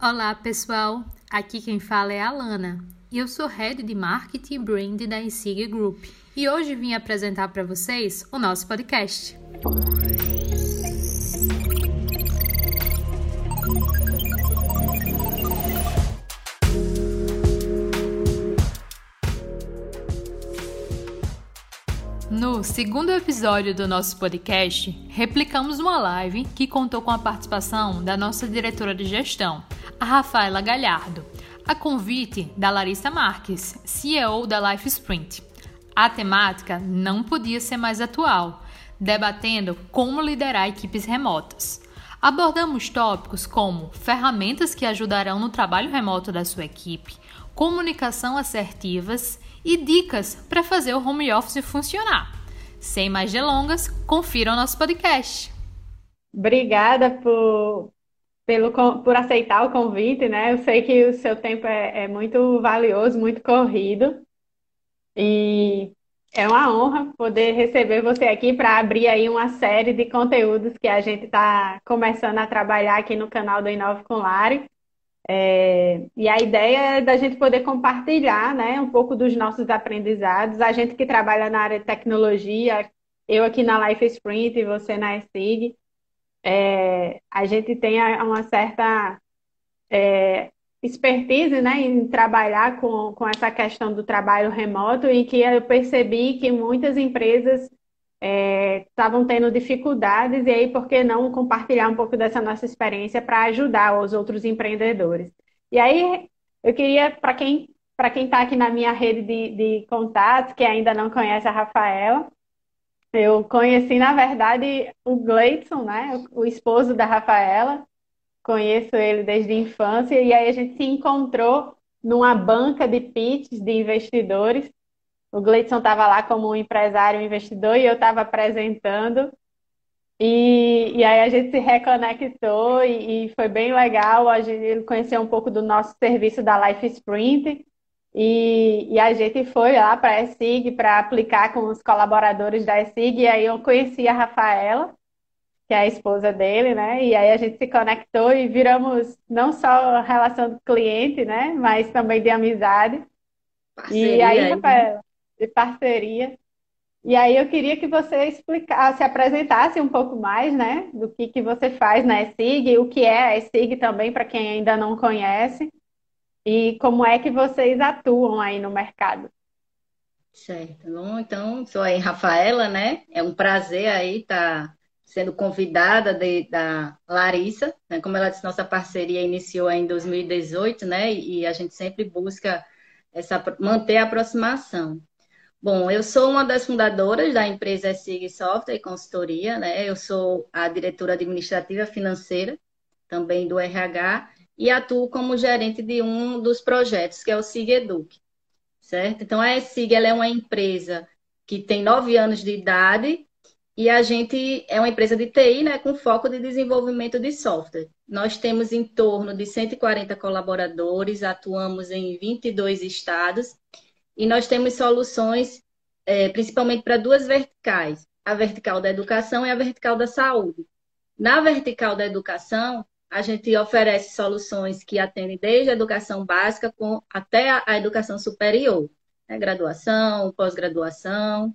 Olá, pessoal. Aqui quem fala é a Lana. Eu sou Head de Marketing e Brand da Insig Group. E hoje vim apresentar para vocês o nosso podcast. No segundo episódio do nosso podcast, replicamos uma live que contou com a participação da nossa diretora de gestão, a Rafaela Galhardo, a convite da Larissa Marques, CEO da Life Sprint. A temática não podia ser mais atual, debatendo como liderar equipes remotas. Abordamos tópicos como ferramentas que ajudarão no trabalho remoto da sua equipe, comunicação assertivas e dicas para fazer o home office funcionar. Sem mais delongas, confira o nosso podcast. Obrigada por, pelo, por aceitar o convite, né? Eu sei que o seu tempo é, é muito valioso, muito corrido. E é uma honra poder receber você aqui para abrir aí uma série de conteúdos que a gente está começando a trabalhar aqui no canal do Inove com Lari. É, e a ideia é da gente poder compartilhar né, um pouco dos nossos aprendizados. A gente que trabalha na área de tecnologia, eu aqui na Life Sprint e você na ESIG, é, a gente tem uma certa é, expertise né, em trabalhar com, com essa questão do trabalho remoto e que eu percebi que muitas empresas estavam é, tendo dificuldades, e aí por que não compartilhar um pouco dessa nossa experiência para ajudar os outros empreendedores? E aí eu queria, para quem para quem está aqui na minha rede de, de contatos, que ainda não conhece a Rafaela, eu conheci, na verdade, o Gleidson, né? O, esposo da Rafaela. Conheço ele desde a infância, e aí a gente se encontrou numa banca de pitches de investidores. O Gleidson estava lá como um empresário, um investidor, e eu estava apresentando. E, e, aí a gente se reconectou e, e foi bem legal. A gente conheceu um pouco do nosso serviço da Life Sprint. E, e a gente foi lá para a ESIG para aplicar com os colaboradores da ESIG. E aí eu conheci a Rafaela, que é a esposa dele, né? E aí a gente se conectou e viramos não só relação do cliente, né? Mas também de amizade. Parceria, e aí, Rafaela, de parceria. E aí eu queria que você explicasse, apresentasse um pouco mais, né? Do que, que você faz na ESIG, o que é a ESIG também, para quem ainda não conhece. E como é que vocês atuam aí no mercado? Certo. Bom, então, sou aí Rafaela, né? É um prazer aí estar tá sendo convidada de, da Larissa. Né? Como ela disse, nossa parceria iniciou em 2018, né? E a gente sempre busca essa, manter a aproximação. Bom, eu sou uma das fundadoras da empresa SIG Software e Consultoria, né? Eu sou a diretora administrativa financeira, também do RH, e atuo como gerente de um dos projetos, que é o SIG Eduque, certo? Então, a SIG é uma empresa que tem nove anos de idade e a gente é uma empresa de TI, né, com foco de desenvolvimento de software. Nós temos em torno de 140 colaboradores, atuamos em 22 estados e nós temos soluções é, principalmente para duas verticais, a vertical da educação e a vertical da saúde. Na vertical da educação, a gente oferece soluções que atendem desde a educação básica com, até a, a educação superior, né? graduação, pós-graduação.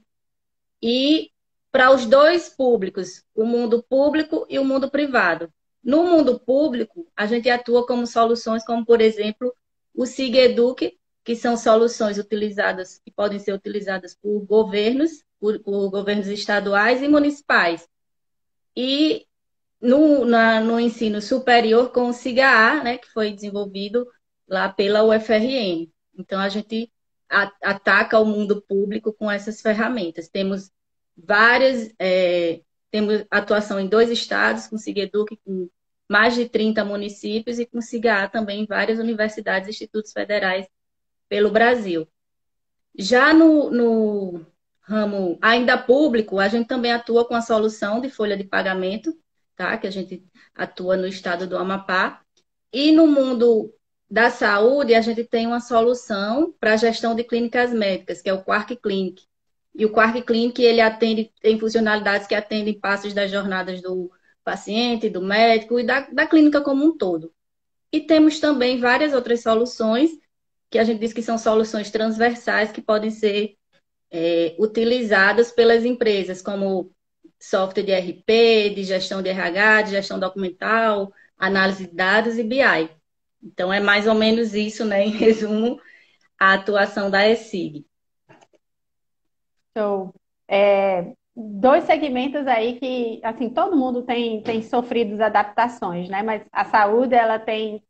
E para os dois públicos, o mundo público e o mundo privado. No mundo público, a gente atua como soluções como, por exemplo, o SIG Eduque, que são soluções utilizadas, que podem ser utilizadas por governos, por, por governos estaduais e municipais. E no, na, no ensino superior com o SIGA, né, que foi desenvolvido lá pela UFRN. Então, a gente ataca o mundo público com essas ferramentas. Temos várias, é, temos atuação em dois estados, com SIGEDUC, com mais de 30 municípios, e com SIGA também em várias universidades e institutos federais pelo Brasil. Já no, no ramo ainda público, a gente também atua com a solução de folha de pagamento, tá? Que a gente atua no estado do Amapá. E no mundo da saúde, a gente tem uma solução para a gestão de clínicas médicas, que é o Quark Clinic. E o Quark Clinic, ele atende, tem funcionalidades que atendem passos das jornadas do paciente, do médico e da, da clínica como um todo. E temos também várias outras soluções que a gente diz que são soluções transversais que podem ser é, utilizadas pelas empresas, como software de RP, de gestão de RH, de gestão documental, análise de dados e BI. Então, é mais ou menos isso, né, em resumo, a atuação da ESIG. Show. É, dois segmentos aí que, assim, todo mundo tem, tem sofrido adaptações, né? Mas a saúde, ela tem,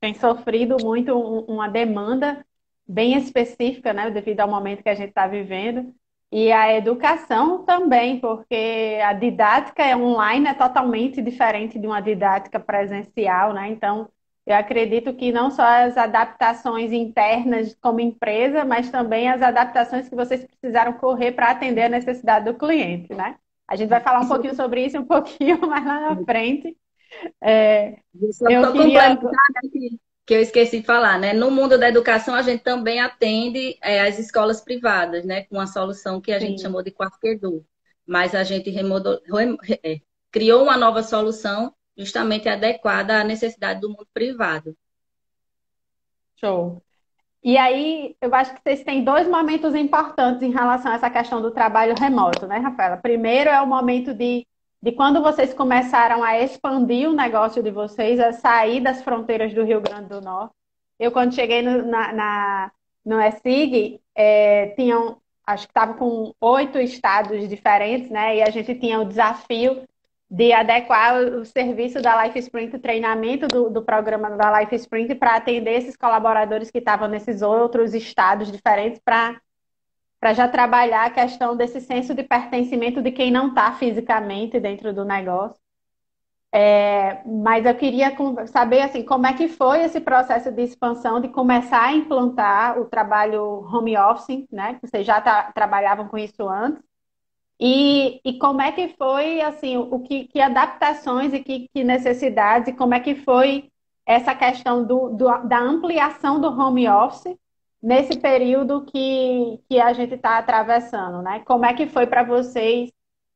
tem sofrido muito uma demanda bem específica, né? Devido ao momento que a gente está vivendo. E a educação também, porque a didática online é totalmente diferente de uma didática presencial, né? Então, eu acredito que não só as adaptações internas como empresa, mas também as adaptações que vocês precisaram correr para atender a necessidade do cliente, né? A gente vai falar um pouquinho sobre isso um pouquinho mais lá na frente. É, eu queria... que eu esqueci de falar, né? No mundo da educação, a gente também atende é, as escolas privadas, né? Com a solução que a Sim. gente chamou de quarto Mas a gente é, criou uma nova solução justamente adequada à necessidade do mundo privado. Show. E aí, eu acho que vocês têm dois momentos importantes em relação a essa questão do trabalho remoto, né, Rafaela? Primeiro é o momento de, de quando vocês começaram a expandir o negócio de vocês, a sair das fronteiras do Rio Grande do Norte. Eu, quando cheguei no, na, na, no ESIG, é, tinham, acho que estava com oito estados diferentes, né? E a gente tinha o desafio de adequar o serviço da Life Sprint, o treinamento do, do programa da Life Sprint para atender esses colaboradores que estavam nesses outros estados diferentes para para já trabalhar a questão desse senso de pertencimento de quem não está fisicamente dentro do negócio. É, mas eu queria saber assim, como é que foi esse processo de expansão, de começar a implantar o trabalho home office, né? Vocês já tá, trabalhavam com isso antes, e, e como é que foi, assim, o que, que adaptações e que, que, necessidades, e como é que foi essa questão do, do, da ampliação do home office nesse período que, que a gente está atravessando, né? Como é que foi para vocês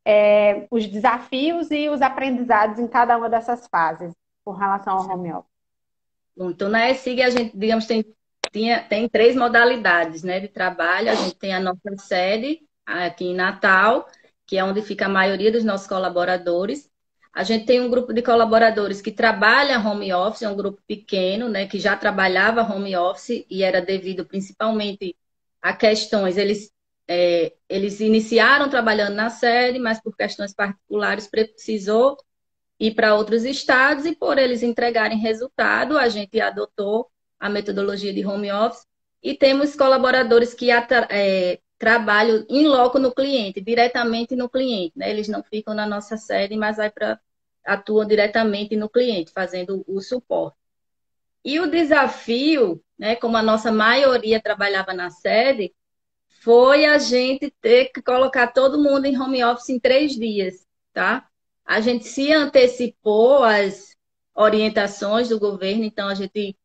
é, os desafios e os aprendizados em cada uma dessas fases com relação ao home office? Bom, então na ESIG a gente, digamos, tem, tinha, tem três modalidades né, de trabalho. A gente tem a nossa sede, aqui em Natal, que é onde fica a maioria dos nossos colaboradores. A gente tem um grupo de colaboradores que trabalha home office, é um grupo pequeno, né, que já trabalhava home office e era devido principalmente a questões, eles, é, eles iniciaram trabalhando na sede, mas por questões particulares precisou ir para outros estados e por eles entregarem resultado, a gente adotou a metodologia de home office. E temos colaboradores que é, trabalho em loco no cliente, diretamente no cliente, né? Eles não ficam na nossa sede, mas vai para atuam diretamente no cliente, fazendo o suporte. E o desafio, né, como a nossa maioria trabalhava na sede, foi a gente ter que colocar todo mundo em home office em três dias, tá? A gente se antecipou às orientações do governo, então a gente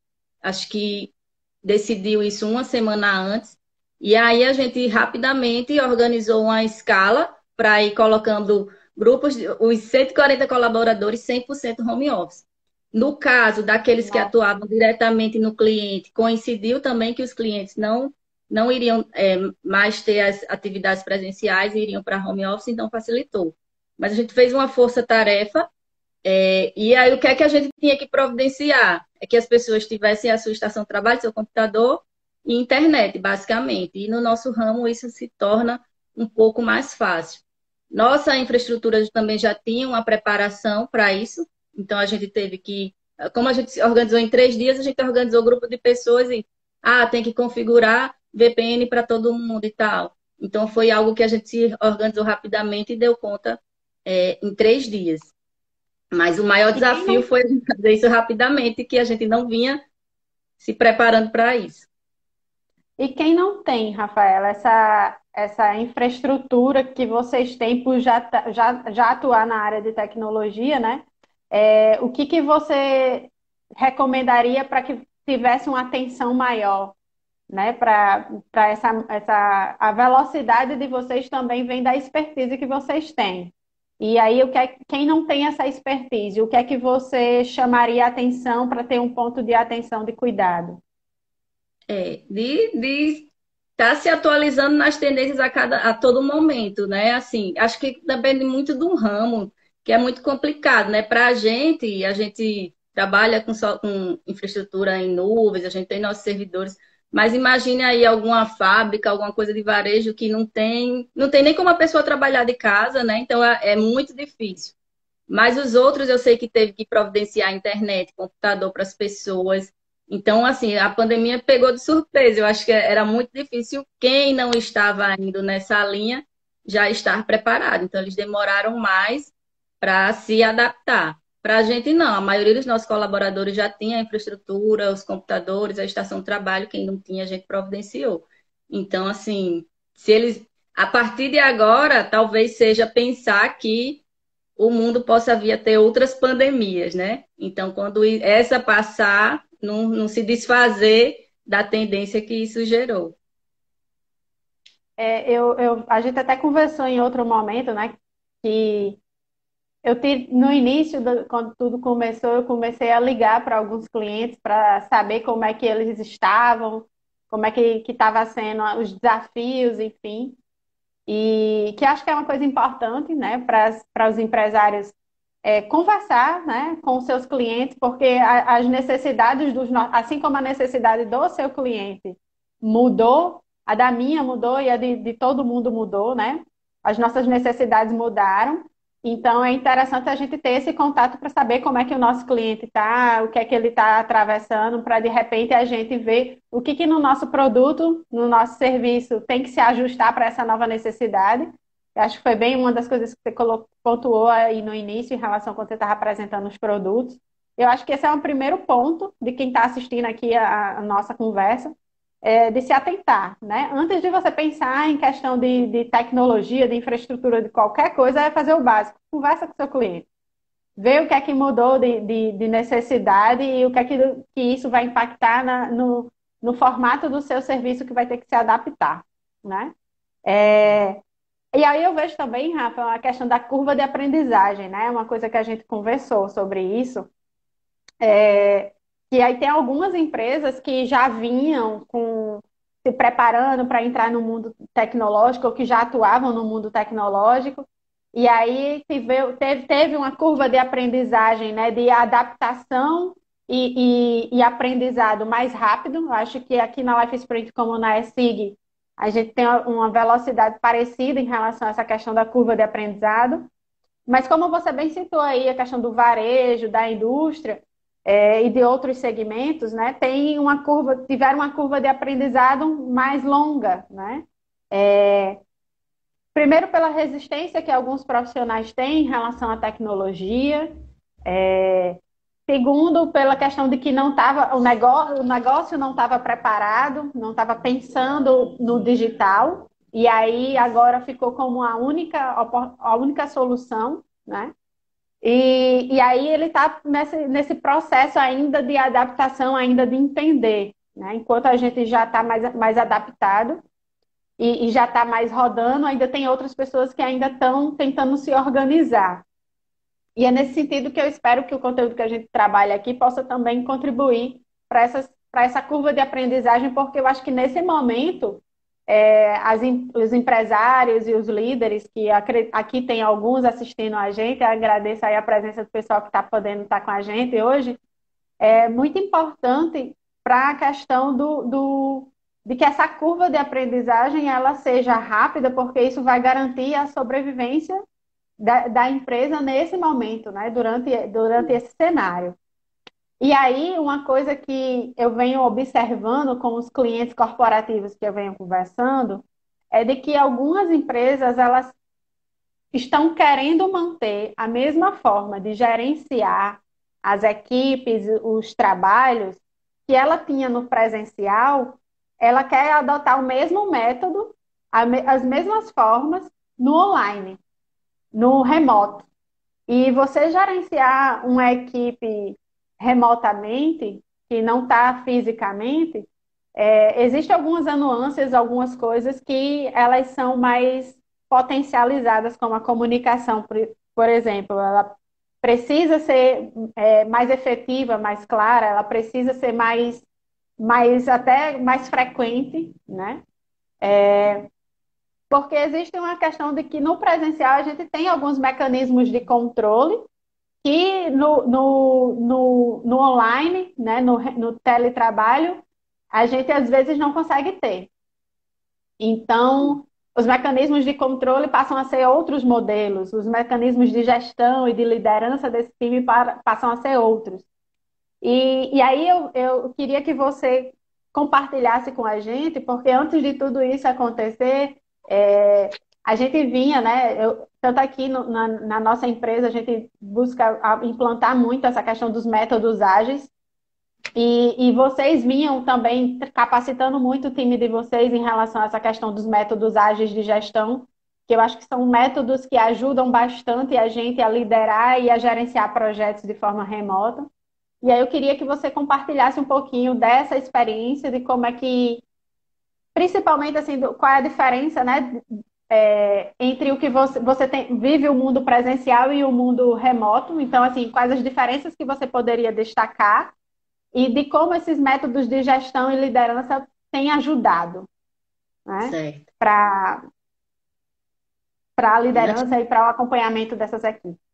acho que decidiu isso uma semana antes e aí a gente rapidamente organizou uma escala para ir colocando grupos, os 140 colaboradores 100% home office. No caso daqueles que atuavam diretamente no cliente, coincidiu também que os clientes não, não iriam é, mais ter as atividades presenciais e iriam para home office, então facilitou. Mas a gente fez uma força-tarefa, é, e aí o que é que a gente tinha que providenciar? É que as pessoas tivessem a sua estação de trabalho, seu computador, e internet, basicamente. E no nosso ramo isso se torna um pouco mais fácil. Nossa infraestrutura também já tinha uma preparação para isso, então a gente teve que, como a gente se organizou em três dias, a gente organizou um grupo de pessoas e, ah, tem que configurar VPN para todo mundo e tal. Então foi algo que a gente se organizou rapidamente e deu conta é, em três dias. Mas o maior desafio foi fazer isso rapidamente, que a gente não vinha se preparando para isso. E quem não tem, Rafaela, essa, essa infraestrutura que vocês têm por já, já, já atuar na área de tecnologia, né? É, o que, que você recomendaria para que tivesse uma atenção maior, né? Para essa, essa a velocidade de vocês também vem da expertise que vocês têm. E aí, o que é, quem não tem essa expertise, o que é que você chamaria atenção para ter um ponto de atenção, de cuidado? É, de, estar tá se atualizando nas tendências a, cada, a todo momento, né? Assim, acho que depende muito do ramo, que é muito complicado, né? Para a gente, a gente trabalha com, só, com infraestrutura em nuvens, a gente tem nossos servidores, mas imagine aí alguma fábrica, alguma coisa de varejo que não tem, não tem nem como a pessoa trabalhar de casa, né? Então é, é muito difícil. Mas os outros eu sei que teve que providenciar internet, computador para as pessoas. Então, assim, a pandemia pegou de surpresa. Eu acho que era muito difícil quem não estava indo nessa linha já estar preparado. Então, eles demoraram mais para se adaptar. Para a gente, não. A maioria dos nossos colaboradores já tinha a infraestrutura, os computadores, a estação de trabalho. Quem não tinha, a gente providenciou. Então, assim, se eles. A partir de agora, talvez seja pensar que o mundo possa vir a ter outras pandemias, né? Então, quando essa passar, não, não se desfazer da tendência que isso gerou. É, eu, eu, a gente até conversou em outro momento, né? Que eu tive, no início, do, quando tudo começou, eu comecei a ligar para alguns clientes para saber como é que eles estavam, como é que estava sendo os desafios, enfim. E que acho que é uma coisa importante, né, para os empresários é, conversar, né, com seus clientes, porque a, as necessidades dos, assim como a necessidade do seu cliente mudou, a da minha mudou e a de, de todo mundo mudou, né? As nossas necessidades mudaram. Então, é interessante a gente ter esse contato para saber como é que o nosso cliente está, o que é que ele está atravessando, para de repente a gente ver o que, que no nosso produto, no nosso serviço, tem que se ajustar para essa nova necessidade. Acho que foi bem uma das coisas que você colocou, pontuou aí no início em relação a quando você estava apresentando os produtos. Eu acho que esse é o primeiro ponto de quem está assistindo aqui a, a nossa conversa, é, de se atentar, né? Antes de você pensar em questão de, de, tecnologia, de infraestrutura, de qualquer coisa, é fazer o básico. Conversa com seu cliente. Vê o que é que mudou de, de, de necessidade e o que é que, que isso vai impactar na, no, no formato do seu serviço que vai ter que se adaptar, né? É, e aí eu vejo também, Rafa, a questão da curva de aprendizagem, né? Uma coisa que a gente conversou sobre isso. É, e aí tem algumas empresas que já vinham com se preparando para entrar no mundo tecnológico ou que já atuavam no mundo tecnológico. E aí teve, teve uma curva de aprendizagem, né, de adaptação e, e, e aprendizado mais rápido. Eu acho que aqui na Life Sprint, como na ESIG, a gente tem uma velocidade parecida em relação a essa questão da curva de aprendizado. Mas como você bem citou aí, a questão do varejo, da indústria, é, e de outros segmentos, né, tem uma curva, tiveram uma curva de aprendizado mais longa, né? É, primeiro pela resistência que alguns profissionais têm em relação à tecnologia, é, segundo pela questão de que não estava o negócio, o negócio não estava preparado, não estava pensando no digital e aí agora ficou como a única a única solução, né? E, e aí ele está nesse, nesse processo ainda de adaptação, ainda de entender, né? Enquanto a gente já está mais, mais adaptado e, e já está mais rodando, ainda tem outras pessoas que ainda estão tentando se organizar. E é nesse sentido que eu espero que o conteúdo que a gente trabalha aqui possa também contribuir para essa curva de aprendizagem, porque eu acho que nesse momento é, as, os empresários e os líderes, que aqui tem alguns assistindo a gente, eu agradeço aí a presença do pessoal que está podendo estar com a gente hoje, é muito importante para a questão do, do, de que essa curva de aprendizagem ela seja rápida, porque isso vai garantir a sobrevivência da, da empresa nesse momento, né, durante, durante esse cenário. E aí, uma coisa que eu venho observando com os clientes corporativos que eu venho conversando é de que algumas empresas elas estão querendo manter a mesma forma de gerenciar as equipes, os trabalhos que ela tinha no presencial, ela quer adotar o mesmo método, as mesmas formas no online, no remoto. E você gerenciar uma equipe remotamente, que não está fisicamente, é, existem algumas nuances, algumas coisas que elas são mais potencializadas, como a comunicação por, por exemplo, ela precisa ser é, mais efetiva, mais clara, ela precisa ser mais, mais até mais frequente, né? É, porque existe uma questão de que no presencial a gente tem alguns mecanismos de controle que no, no, no, no online, né, no, no teletrabalho, a gente às vezes não consegue ter. Então, os mecanismos de controle passam a ser outros modelos, os mecanismos de gestão e de liderança desse time passam a ser outros. E, e aí eu, eu queria que você compartilhasse com a gente, porque antes de tudo isso acontecer, é, a gente vinha, né? Eu, tanto aqui no, na, na, nossa empresa, a gente busca implantar muito essa questão dos métodos ágeis. E, e vocês vinham também capacitando muito o time de vocês em relação a essa questão dos métodos ágeis de gestão, que eu acho que são métodos que ajudam bastante a gente a liderar e a gerenciar projetos de forma remota. E aí eu queria que você compartilhasse um pouquinho dessa experiência, de como é que, principalmente assim, qual é a diferença, né, é, entre o que você, você tem, vive o mundo presencial e o mundo remoto. Então, assim, quais as diferenças que você poderia destacar e de como esses métodos de gestão e liderança têm ajudado né, para a liderança e para o acompanhamento dessas equipes.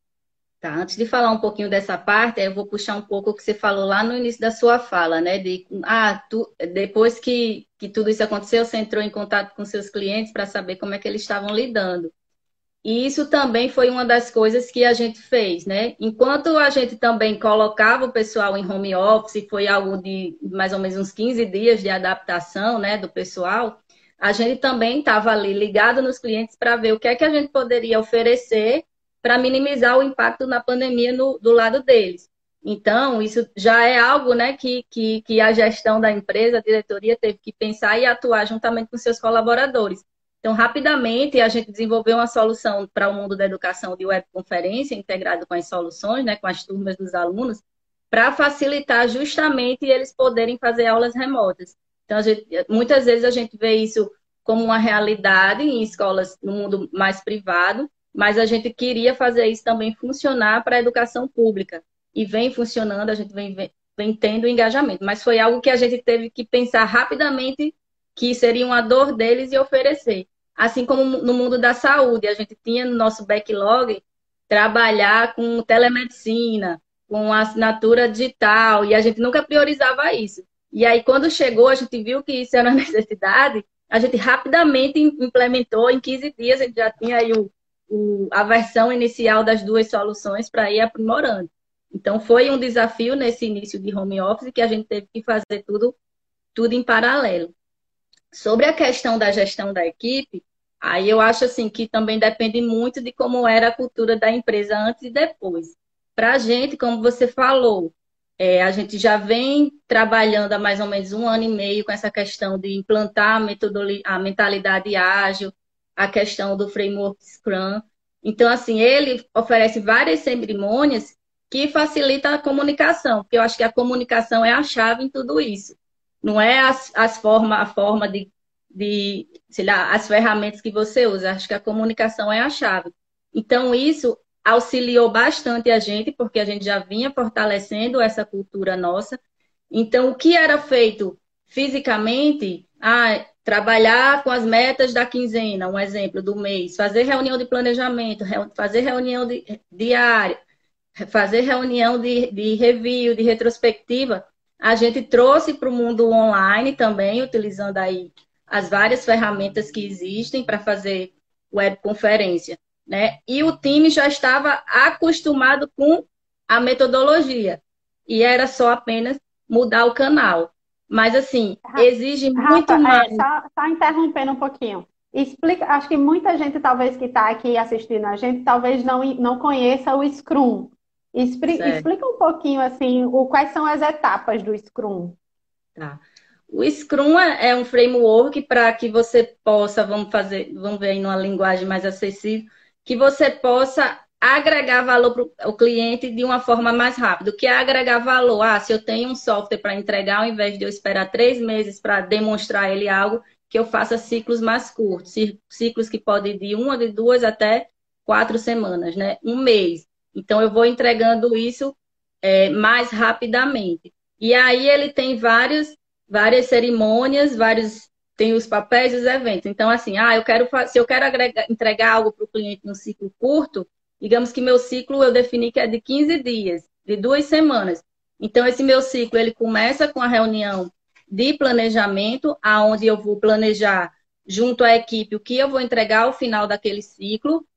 Tá, antes de falar um pouquinho dessa parte, eu vou puxar um pouco o que você falou lá no início da sua fala, né? De, ah, tu, depois que, que tudo isso aconteceu, você entrou em contato com seus clientes para saber como é que eles estavam lidando. E isso também foi uma das coisas que a gente fez, né? Enquanto a gente também colocava o pessoal em home office, foi algo de mais ou menos uns 15 dias de adaptação, né, do pessoal, a gente também estava ali ligado nos clientes para ver o que é que a gente poderia oferecer para minimizar o impacto na pandemia no, do lado deles. Então, isso já é algo né, que, que, que a gestão da empresa, a diretoria, teve que pensar e atuar juntamente com seus colaboradores. Então, rapidamente, a gente desenvolveu uma solução para o mundo da educação de webconferência, integrado com as soluções, né, com as turmas dos alunos, para facilitar justamente eles poderem fazer aulas remotas. Então, gente, muitas vezes a gente vê isso como uma realidade em escolas no mundo mais privado, mas a gente queria fazer isso também funcionar para a educação pública. E vem funcionando, a gente vem, vem, vem tendo engajamento. Mas foi algo que a gente teve que pensar rapidamente que seria uma dor deles e oferecer. Assim como no mundo da saúde, a gente tinha no nosso backlog trabalhar com telemedicina, com assinatura digital, e a gente nunca priorizava isso. E aí, quando chegou, a gente viu que isso era uma necessidade, a gente rapidamente implementou, em 15 dias, a gente já tinha aí o, o, a versão inicial das duas soluções para ir aprimorando. Então, foi um desafio nesse início de home office que a gente teve que fazer tudo, tudo em paralelo. Sobre a questão da gestão da equipe, aí eu acho assim que também depende muito de como era a cultura da empresa antes e depois. Para a gente, como você falou, é, a gente já vem trabalhando há mais ou menos um ano e meio com essa questão de implantar a, a mentalidade ágil, a questão do framework Scrum. Então, assim, ele oferece várias cerimônias que facilita a comunicação, porque eu acho que a comunicação é a chave em tudo isso. Não é as, as forma, a forma de, de, sei lá, as ferramentas que você usa. Acho que a comunicação é a chave. Então, isso auxiliou bastante a gente, porque a gente já vinha fortalecendo essa cultura nossa. Então, o que era feito fisicamente, ah, trabalhar com as metas da quinzena, um exemplo do mês, fazer reunião de planejamento, fazer reunião de, diária, fazer reunião de, de review, de retrospectiva, a gente trouxe para o mundo online também, utilizando aí as várias ferramentas que existem para fazer webconferência, né? E o time já estava acostumado com a metodologia e era só apenas mudar o canal. Mas, assim, exige Rafa, muito é, mais. É, só, só interrompendo um pouquinho. Explica, acho que muita gente, talvez, que está aqui assistindo a gente, talvez não, não conheça o Scrum. Explica, explica um pouquinho, assim, o, quais são as etapas do Scrum. Tá. O Scrum é, é um framework para que você possa, vamos fazer, vamos ver aí numa linguagem mais acessível, que você possa agregar valor para o cliente de uma forma mais rápida. O que é agregar valor? Ah, se eu tenho um software para entregar, ao invés de eu esperar três meses para demonstrar ele algo, que eu faça ciclos mais curtos, ciclos que podem de uma, de duas até quatro semanas, né? Um mês. Então, eu vou entregando isso é, mais rapidamente. E aí ele tem vários, várias cerimônias, vários tem os papéis e os eventos. Então, assim, ah, eu quero se eu quero agregar, entregar algo para o cliente num ciclo curto, digamos que meu ciclo eu defini que é de 15 dias, de duas semanas. Então, esse meu ciclo ele começa com a reunião de planejamento, aonde eu vou planejar junto à equipe o que eu vou entregar ao final daquele ciclo.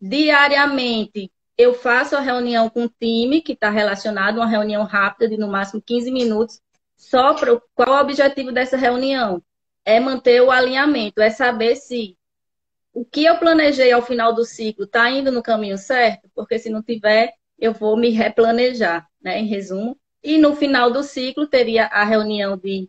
Diariamente, eu faço a reunião com o time que está relacionado, uma reunião rápida de no máximo 15 minutos. Só para qual o objetivo dessa reunião? É manter o alinhamento, é saber se o que eu planejei ao final do ciclo está indo no caminho certo, porque se não tiver, eu vou me replanejar, né? Em resumo. E no final do ciclo teria a reunião de,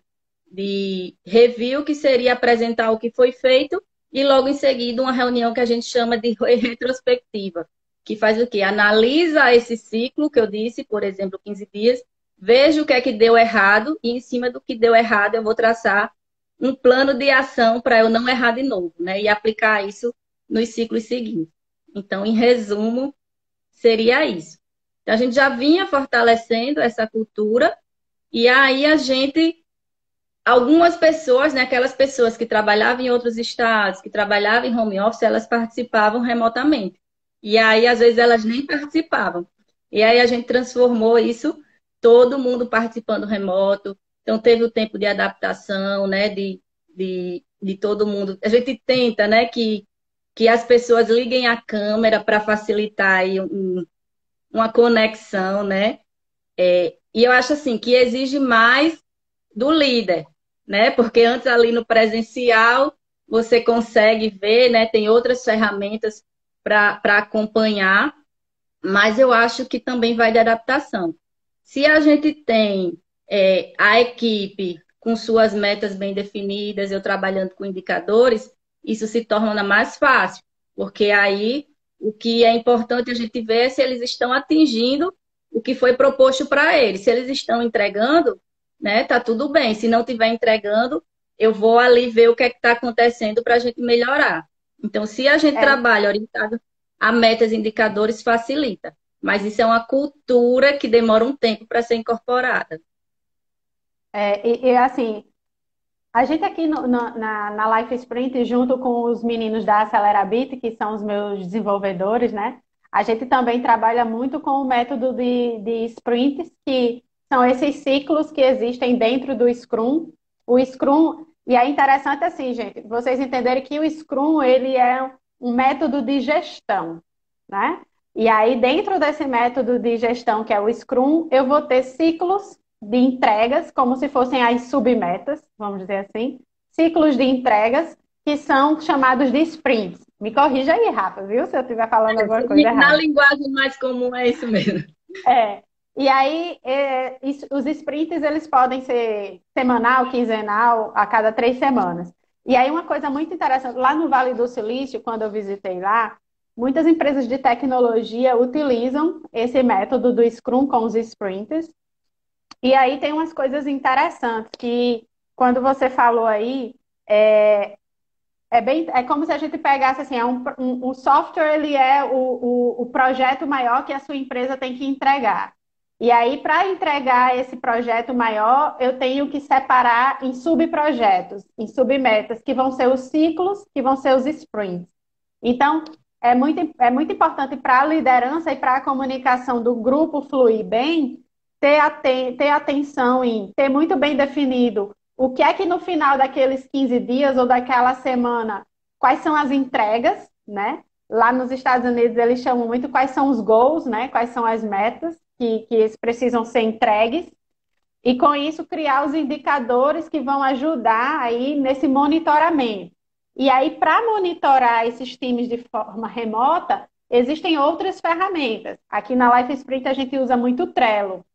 de review, que seria apresentar o que foi feito, e logo em seguida uma reunião que a gente chama de retrospectiva, que faz o quê? Analisa esse ciclo que eu disse, por exemplo, 15 dias, veja o que é que deu errado e em cima do que deu errado eu vou traçar um plano de ação para eu não errar de novo, né? E aplicar isso nos ciclos seguintes. Então, em resumo, seria isso. Então, a gente já vinha fortalecendo essa cultura e aí a gente algumas pessoas, né, aquelas pessoas que trabalhavam em outros estados, que trabalhavam em home office, elas participavam remotamente. E aí, às vezes, elas nem participavam. E aí a gente transformou isso, todo mundo participando remoto. Então, teve o tempo de adaptação, né? De, de, de todo mundo. A gente tenta, né? Que, que as pessoas liguem a câmera para facilitar aí um, uma conexão, né? É, e eu acho assim que exige mais do líder, né? Porque antes ali no presencial você consegue ver, né? Tem outras ferramentas para acompanhar, mas eu acho que também vai de adaptação. Se a gente tem é, a equipe com suas metas bem definidas, eu trabalhando com indicadores, isso se torna mais fácil, porque aí o que é importante a gente ver é se eles estão atingindo o que foi proposto para eles. Se eles estão entregando, né, tá tudo bem. Se não estiver entregando, eu vou ali ver o que é está acontecendo para a gente melhorar. Então, se a gente é. trabalha orientado a metas e indicadores, facilita. Mas isso é uma cultura que demora um tempo para ser incorporada. É, e, e, assim, a gente aqui no, no, na, na Life Sprint, junto com os meninos da Acelerabit, que são os meus desenvolvedores, né? A gente também trabalha muito com o método de, de sprints, que são esses ciclos que existem dentro do Scrum. O Scrum e é interessante assim, gente, vocês entenderem que o Scrum ele é um método de gestão, né? E aí, dentro desse método de gestão, que é o Scrum, eu vou ter ciclos de entregas, como se fossem as submetas, vamos dizer assim, ciclos de entregas que são chamados de sprints. Me corrija aí, Rafa, viu? Se eu estiver falando alguma coisa Na errada. Na linguagem mais comum é isso mesmo. É. E aí, é, os sprints, eles podem ser semanal, quinzenal, a cada três semanas. E aí, uma coisa muito interessante, lá no Vale do Silício, quando eu visitei lá, muitas empresas de tecnologia utilizam esse método do Scrum com os sprints. E aí tem umas coisas interessantes que, quando você falou aí, é, é, bem, é como se a gente pegasse assim, é um, um, o software ele é o, o, o projeto maior que a sua empresa tem que entregar. E aí, para entregar esse projeto maior, eu tenho que separar em subprojetos, em submetas, que vão ser os ciclos, que vão ser os sprints. Então, é muito, é muito importante para a liderança e para a comunicação do grupo fluir bem, ter, aten ter atenção em ter muito bem definido o que é que no final daqueles 15 dias ou daquela semana, quais são as entregas, né? Lá nos Estados Unidos eles chamam muito quais são os goals, né? Quais são as metas que, que precisam ser entregues. E com isso criar os indicadores que vão ajudar aí nesse monitoramento. E aí, para monitorar esses times de forma remota, existem outras ferramentas. Aqui na Life Sprint a gente usa muito o Trello,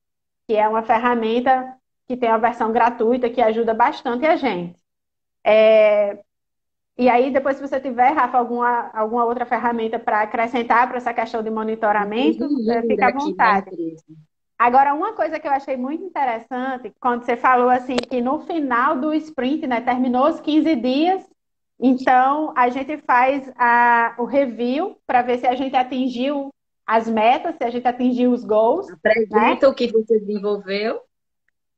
que é uma ferramenta que tem a versão gratuita que ajuda bastante a gente. É... E aí, depois, se você tiver, Rafa, alguma, alguma outra ferramenta para acrescentar para essa questão de monitoramento, fica à vontade. Agora, uma coisa que eu achei muito interessante, quando você falou assim, que no final do sprint, né, terminou os 15 dias, Então, a gente faz a, o review para ver se a gente atingiu as metas, se a gente atingiu os goals. Apresenta né? o que você desenvolveu.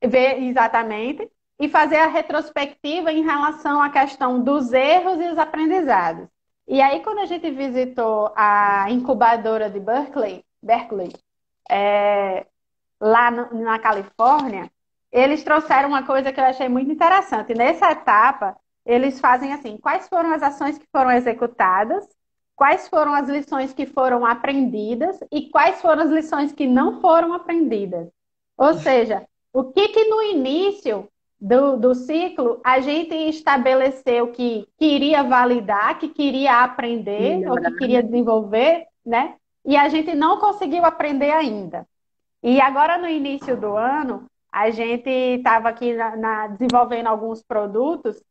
Ver exatamente. E fazer a retrospectiva em relação à questão dos erros e os aprendizados. E aí, quando a gente visitou a incubadora de Berkeley, Berkeley é, lá no, na Califórnia, eles trouxeram uma coisa que eu achei muito interessante. Nessa etapa, eles fazem assim: quais foram as ações que foram executadas, quais foram as lições que foram aprendidas e quais foram as lições que não foram aprendidas. Ou seja, o que que no início do, do ciclo a gente estabeleceu que queria validar, que queria aprender ou que queria desenvolver, né? E a gente não conseguiu aprender ainda. E agora no início do ano, a gente estava aqui na, na, desenvolvendo alguns produtos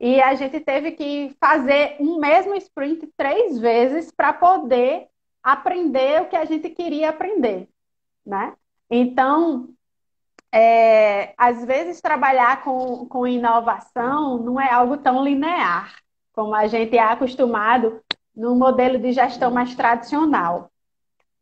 e a gente teve que fazer um mesmo sprint três vezes para poder aprender o que a gente queria aprender, né? Então, é, às vezes trabalhar com, com inovação não é algo tão linear como a gente é acostumado no modelo de gestão mais tradicional.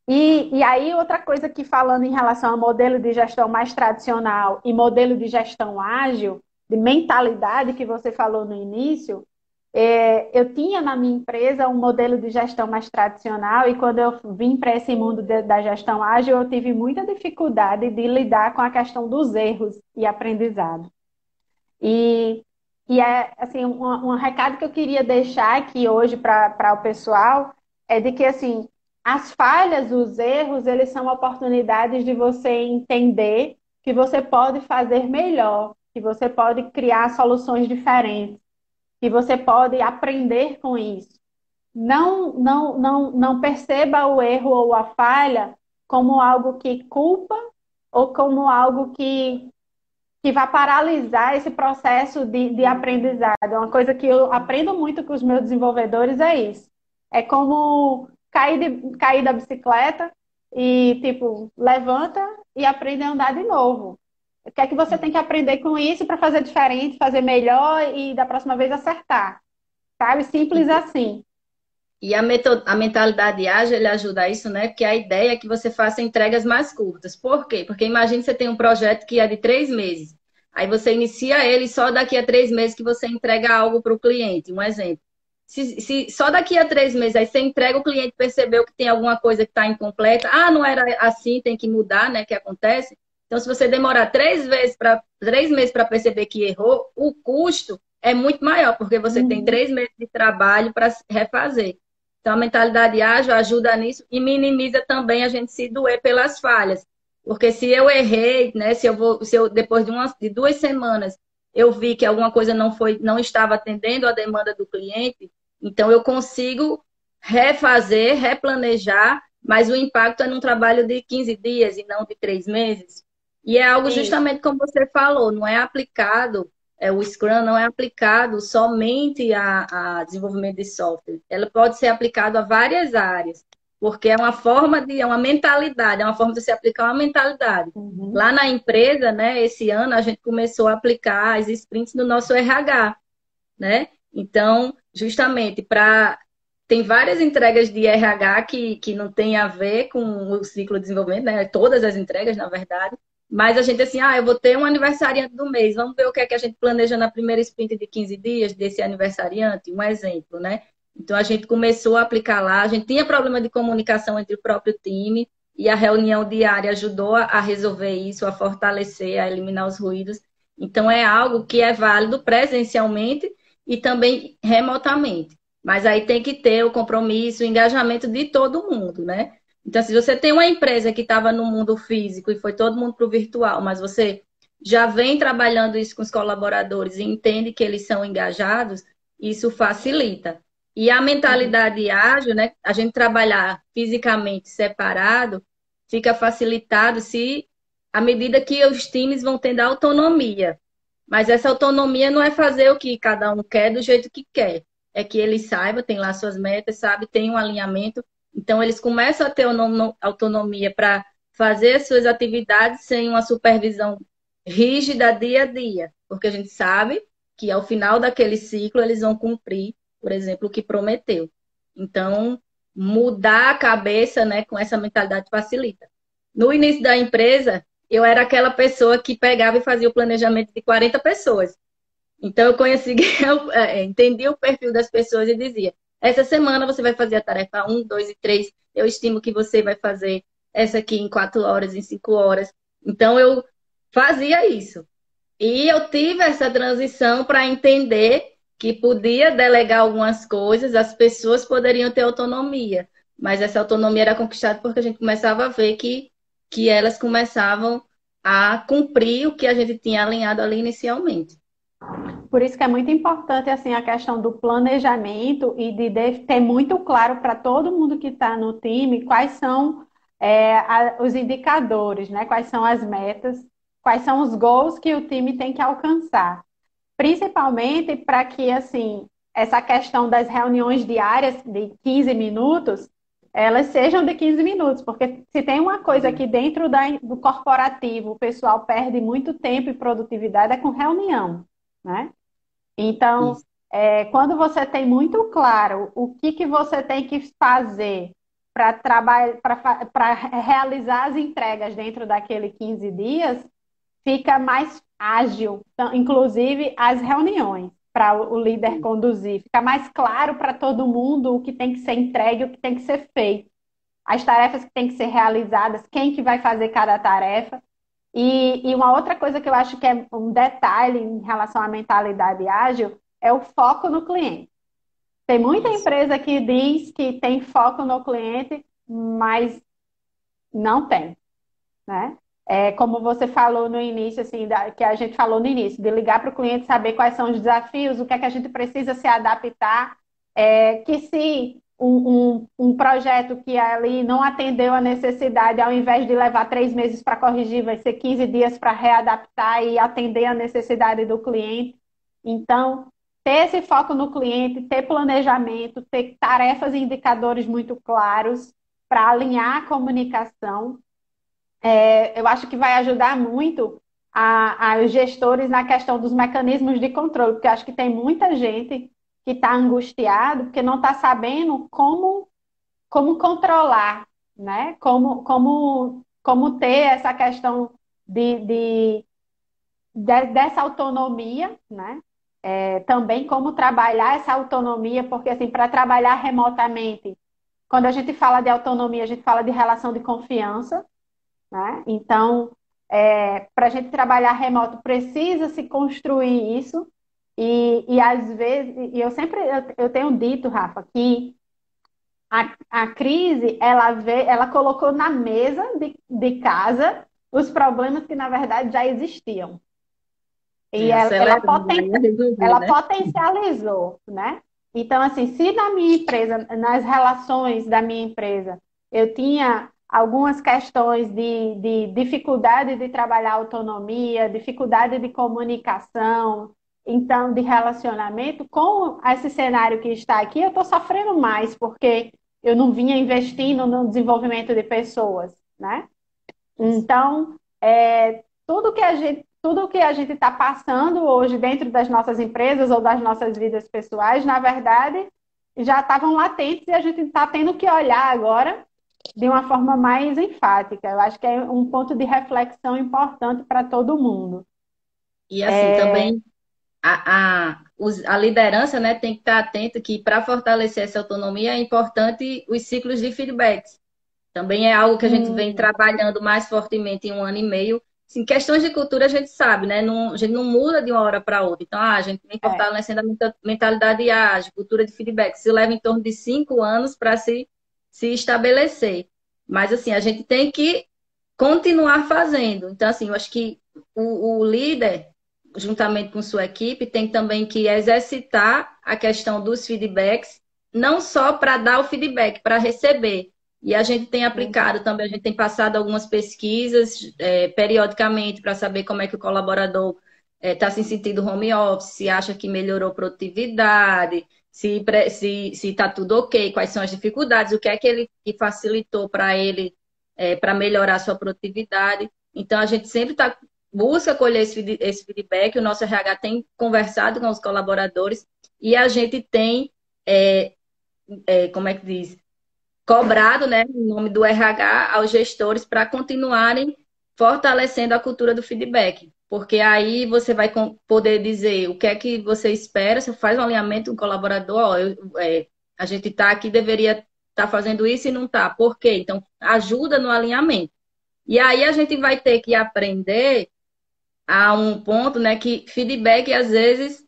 E, e aí, outra coisa que falando em relação ao modelo de gestão mais tradicional e modelo de gestão ágil, de mentalidade que você falou no início, é, eu tinha na minha empresa um modelo de gestão mais tradicional e quando eu vim para esse mundo de, da gestão ágil, eu tive muita dificuldade de lidar com a questão dos erros e aprendizado. E, e é assim, um, um recado que eu queria deixar aqui hoje para o pessoal é de que assim, as falhas, os erros, eles são oportunidades de você entender que você pode fazer melhor, que você pode criar soluções diferentes, que você pode aprender com isso. Não, não, não, não perceba o erro ou a falha como algo que culpa ou como algo que, que vai paralisar esse processo de, de aprendizado. Uma coisa que eu aprendo muito com os meus desenvolvedores é isso. É como cair, de, cair da bicicleta e, tipo, levanta e aprende a andar de novo. O que é que você tem que aprender com isso para fazer diferente, fazer melhor e da próxima vez acertar? Sabe? Simples assim. E a, a mentalidade ágil ele ajuda a isso, né? Porque a ideia é que você faça entregas mais curtas. Por quê? Porque imagine você tem um projeto que é de três meses. Aí você inicia ele só daqui a três meses que você entrega algo para o cliente. Um exemplo. Se, se, só daqui a três meses aí você entrega, o cliente percebeu que tem alguma coisa que está incompleta. Ah, não era assim, tem que mudar, né? Que acontece. Então, se você demorar três vezes para três meses para perceber que errou, o custo é muito maior, porque você uhum. tem três meses de trabalho para refazer. Então, a mentalidade ágil ajuda nisso e minimiza também a gente se doer pelas falhas. Porque se eu errei, né, se eu vou, se eu depois de, uma, de duas semanas eu vi que alguma coisa não foi, não estava atendendo a demanda do cliente, então eu consigo refazer, replanejar, mas o impacto é num trabalho de 15 dias e não de três meses. E é algo justamente como você falou, não é aplicado, é, o Scrum não é aplicado somente a, a desenvolvimento de software. Ela pode ser aplicado a várias áreas, porque é uma forma de, é uma mentalidade, é uma forma de você aplicar uma mentalidade. Uhum. Lá na empresa, né, esse ano a gente começou a aplicar as sprints no nosso RH, né? Então, justamente para tem várias entregas de RH que, que não tem a ver com o ciclo de desenvolvimento, né? Todas as entregas, na verdade. Mas a gente assim, ah, eu vou ter um aniversariante do mês, vamos ver o que é que a gente planeja na primeira sprint de 15 dias desse aniversariante, um exemplo, né? Então a gente começou a aplicar lá, a gente tinha problema de comunicação entre o próprio time e a reunião diária ajudou a resolver isso, a fortalecer, a eliminar os ruídos. Então é algo que é válido presencialmente e também remotamente. Mas aí tem que ter o compromisso, o engajamento de todo mundo, né? Então, se você tem uma empresa que estava no mundo físico e foi todo mundo para o virtual, mas você já vem trabalhando isso com os colaboradores e entende que eles são engajados, isso facilita. E a mentalidade ágil, né? A gente trabalhar fisicamente separado, fica facilitado se à medida que os times vão tendo autonomia. Mas essa autonomia não é fazer o que cada um quer do jeito que quer. É que ele saiba, tem lá suas metas, sabe, tem um alinhamento então, eles começam a ter autonomia para fazer as suas atividades sem uma supervisão rígida dia a dia, porque a gente sabe que ao final daquele ciclo eles vão cumprir por exemplo, o que prometeu. Então, mudar a cabeça né, com essa mentalidade facilita. No início da empresa, eu era aquela pessoa que pegava e fazia o planejamento de 40 pessoas. Então, eu conheci, eu é, entendi o perfil das pessoas e dizia: essa semana você vai fazer a tarefa 1, 2 e 3. Eu estimo que você vai fazer essa aqui em 4 horas, em 5 horas. Então, eu fazia isso. E eu tive essa transição para entender que podia delegar algumas coisas, as pessoas poderiam ter autonomia, mas essa autonomia era conquistada porque a gente começava a ver que, que elas começavam a cumprir o que a gente tinha alinhado ali inicialmente. Por isso que é muito importante assim a questão do planejamento e de ter muito claro para todo mundo que está no time quais são é, a, os indicadores, né? Quais são as metas, quais são os gols que o time tem que alcançar principalmente para que assim essa questão das reuniões diárias de 15 minutos elas sejam de 15 minutos, porque se tem uma coisa que dentro da, do corporativo o pessoal perde muito tempo e produtividade é com reunião, né? Então, é, quando você tem muito claro o que, que você tem que fazer para trabalhar, para realizar as entregas dentro daquele 15 dias, fica mais ágil, inclusive as reuniões para o líder conduzir. Fica mais claro para todo mundo o que tem que ser entregue, o que tem que ser feito, as tarefas que têm que ser realizadas, quem que vai fazer cada tarefa. E, e uma outra coisa que eu acho que é um detalhe em relação à mentalidade ágil é o foco no cliente. Tem muita Isso. empresa que diz que tem foco no cliente, mas não tem, né? É, como você falou no início, assim, da, que a gente falou no início, de ligar para o cliente, saber quais são os desafios, o que é que a gente precisa se adaptar, é, que se um, um, projeto que ali não atendeu a necessidade, ao invés de levar três meses para corrigir, vai ser 15 dias para readaptar e atender a necessidade do cliente. Então, ter esse foco no cliente, ter planejamento, ter tarefas e indicadores muito claros para alinhar a comunicação é, eu acho que vai ajudar muito aos gestores na questão dos mecanismos de controle, porque acho que tem muita gente que está angustiado porque não está sabendo como, como controlar, né? Como, como, como ter essa questão de, de, de dessa autonomia, né? É, também como trabalhar essa autonomia, porque assim, para trabalhar remotamente, quando a gente fala de autonomia, a gente fala de relação de confiança, né? Então, é, para a gente trabalhar remoto, precisa se construir isso. E, e às vezes, e eu sempre eu, eu tenho dito, Rafa, que a, a crise ela, vê, ela colocou na mesa de, de casa os problemas que, na verdade, já existiam. E ela, ela, poten ela né? potencializou, né? Então, assim, se na minha empresa, nas relações da minha empresa, eu tinha algumas questões de, de dificuldade de trabalhar autonomia, dificuldade de comunicação, então de relacionamento, com esse cenário que está aqui, eu estou sofrendo mais, porque eu não vinha investindo no desenvolvimento de pessoas, né? Então, é, tudo que a gente tudo que a gente está passando hoje dentro das nossas empresas ou das nossas vidas pessoais, na verdade, já estavam latentes e a gente está tendo que olhar agora de uma forma mais enfática. Eu acho que é um ponto de reflexão importante para todo mundo. E assim, é... também a, a, a liderança né, tem que estar atenta que para fortalecer essa autonomia é importante os ciclos de feedbacks. Também é algo que a gente hum. vem trabalhando mais fortemente em um ano e meio. Assim, questões de cultura a gente sabe, né? Não, a gente não muda de uma hora para outra. Então, ah, a gente vem é. fortalecendo é. a mentalidade ágil, cultura de feedback. Se leva em torno de cinco anos para se se estabelecer. Mas, assim, a gente tem que continuar fazendo. Então, assim, eu acho que o, o líder, juntamente com sua equipe, tem também que exercitar a questão dos feedbacks, não só para dar o feedback, para receber. E a gente tem aplicado também, a gente tem passado algumas pesquisas é, periodicamente para saber como é que o colaborador está é, se sentindo home office, se acha que melhorou produtividade, se se se está tudo ok, quais são as dificuldades, o que é que ele que facilitou para ele é, para melhorar sua produtividade. Então a gente sempre tá, busca colher esse, feedback, o nosso RH tem conversado com os colaboradores e a gente tem é, é, como é que diz? Cobrado, né, nome do RH aos gestores para continuarem fortalecendo a cultura do feedback. Porque aí você vai poder dizer o que é que você espera, você faz um alinhamento com o colaborador, ó, eu, é, a gente está aqui, deveria estar tá fazendo isso e não está. Por quê? Então, ajuda no alinhamento. E aí a gente vai ter que aprender a um ponto, né, que feedback às vezes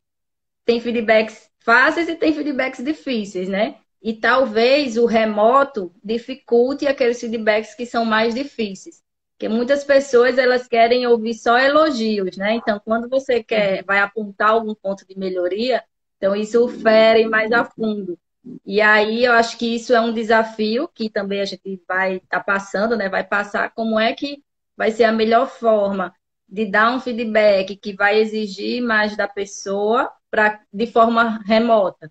tem feedbacks fáceis e tem feedbacks difíceis, né? E talvez o remoto dificulte aqueles feedbacks que são mais difíceis. Porque muitas pessoas elas querem ouvir só elogios, né? Então, quando você quer vai apontar algum ponto de melhoria, então isso fere mais a fundo. E aí eu acho que isso é um desafio que também a gente vai estar tá passando, né? Vai passar como é que vai ser a melhor forma de dar um feedback que vai exigir mais da pessoa para de forma remota,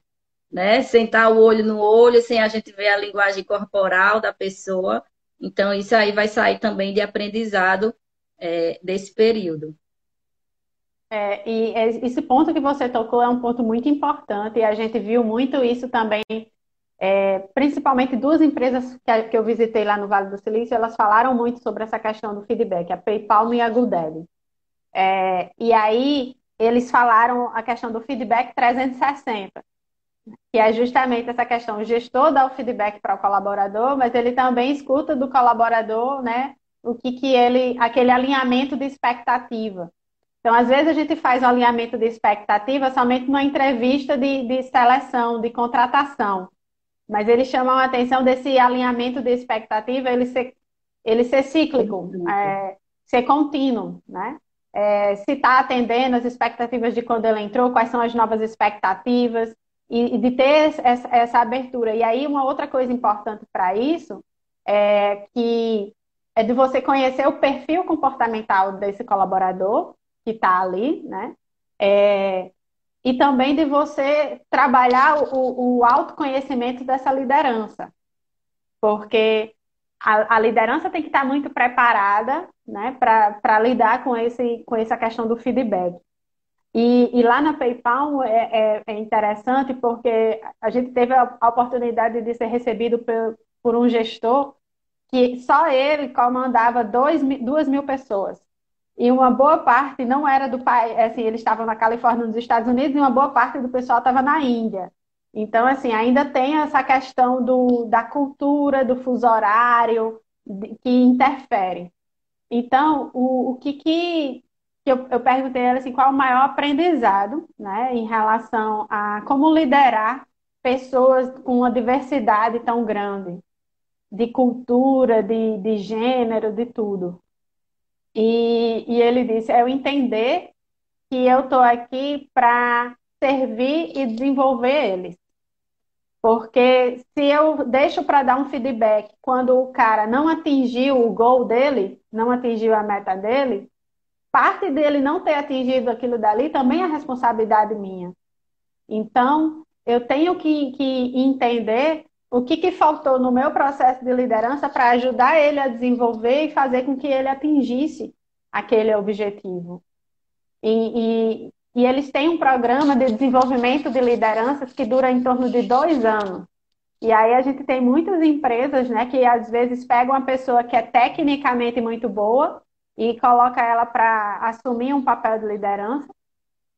né? Sentar o olho no olho, sem a gente ver a linguagem corporal da pessoa. Então isso aí vai sair também de aprendizado é, desse período. É, e esse ponto que você tocou é um ponto muito importante, e a gente viu muito isso também, é, principalmente duas empresas que, eu visitei lá no Vale do Silício, elas falaram muito sobre essa questão do feedback, a PayPal e a GoDaddy. É, e aí, eles falaram a questão do feedback 360, que é justamente essa questão, o gestor dá o feedback para o colaborador, mas ele também escuta do colaborador, né, o que, que ele, aquele alinhamento de expectativa. Então, às vezes, a gente faz um alinhamento de expectativa somente numa entrevista de, de seleção, de contratação. Mas eles chamam a atenção desse alinhamento de expectativa, ele ser, ele ser cíclico, é, ser contínuo, né? É, se está atendendo as expectativas de quando ele entrou, quais são as novas expectativas, e, e de ter essa, essa, abertura. E aí, uma outra coisa importante para isso é que é de você conhecer o perfil comportamental desse colaborador que está ali, né? É, e também de você trabalhar o, o autoconhecimento dessa liderança. Porque a, a, liderança tem que estar muito preparada né, para lidar com, esse, com essa questão do feedback. E, e lá na PayPal é, é, é, interessante porque a gente teve a, oportunidade de ser recebido por, por, um gestor que só ele comandava dois, duas mil pessoas. E uma boa parte não era do país, assim, eles estavam na Califórnia, nos Estados Unidos, e uma boa parte do pessoal estava na Índia. Então, assim, ainda tem essa questão do, da cultura, do fuso horário, de, que interfere. Então, o, o que, que, eu, eu perguntei a ela, assim, qual o maior aprendizado, né, em relação a como liderar pessoas com uma diversidade tão grande, de cultura, de, de gênero, de tudo. E, e ele disse: é eu entender que eu estou aqui para servir e desenvolver eles. Porque se eu deixo para dar um feedback quando o cara não atingiu o gol dele, não atingiu a meta dele, parte dele não ter atingido aquilo dali também é responsabilidade minha. Então, eu tenho que, que entender o que, que faltou no meu processo de liderança para ajudar ele a desenvolver e fazer com que ele atingisse aquele objetivo. E, e, e eles têm um programa de desenvolvimento de lideranças que dura em torno de dois anos. E aí a gente tem muitas empresas, né, que às vezes pegam uma pessoa que é tecnicamente muito boa e coloca ela para assumir um papel de liderança.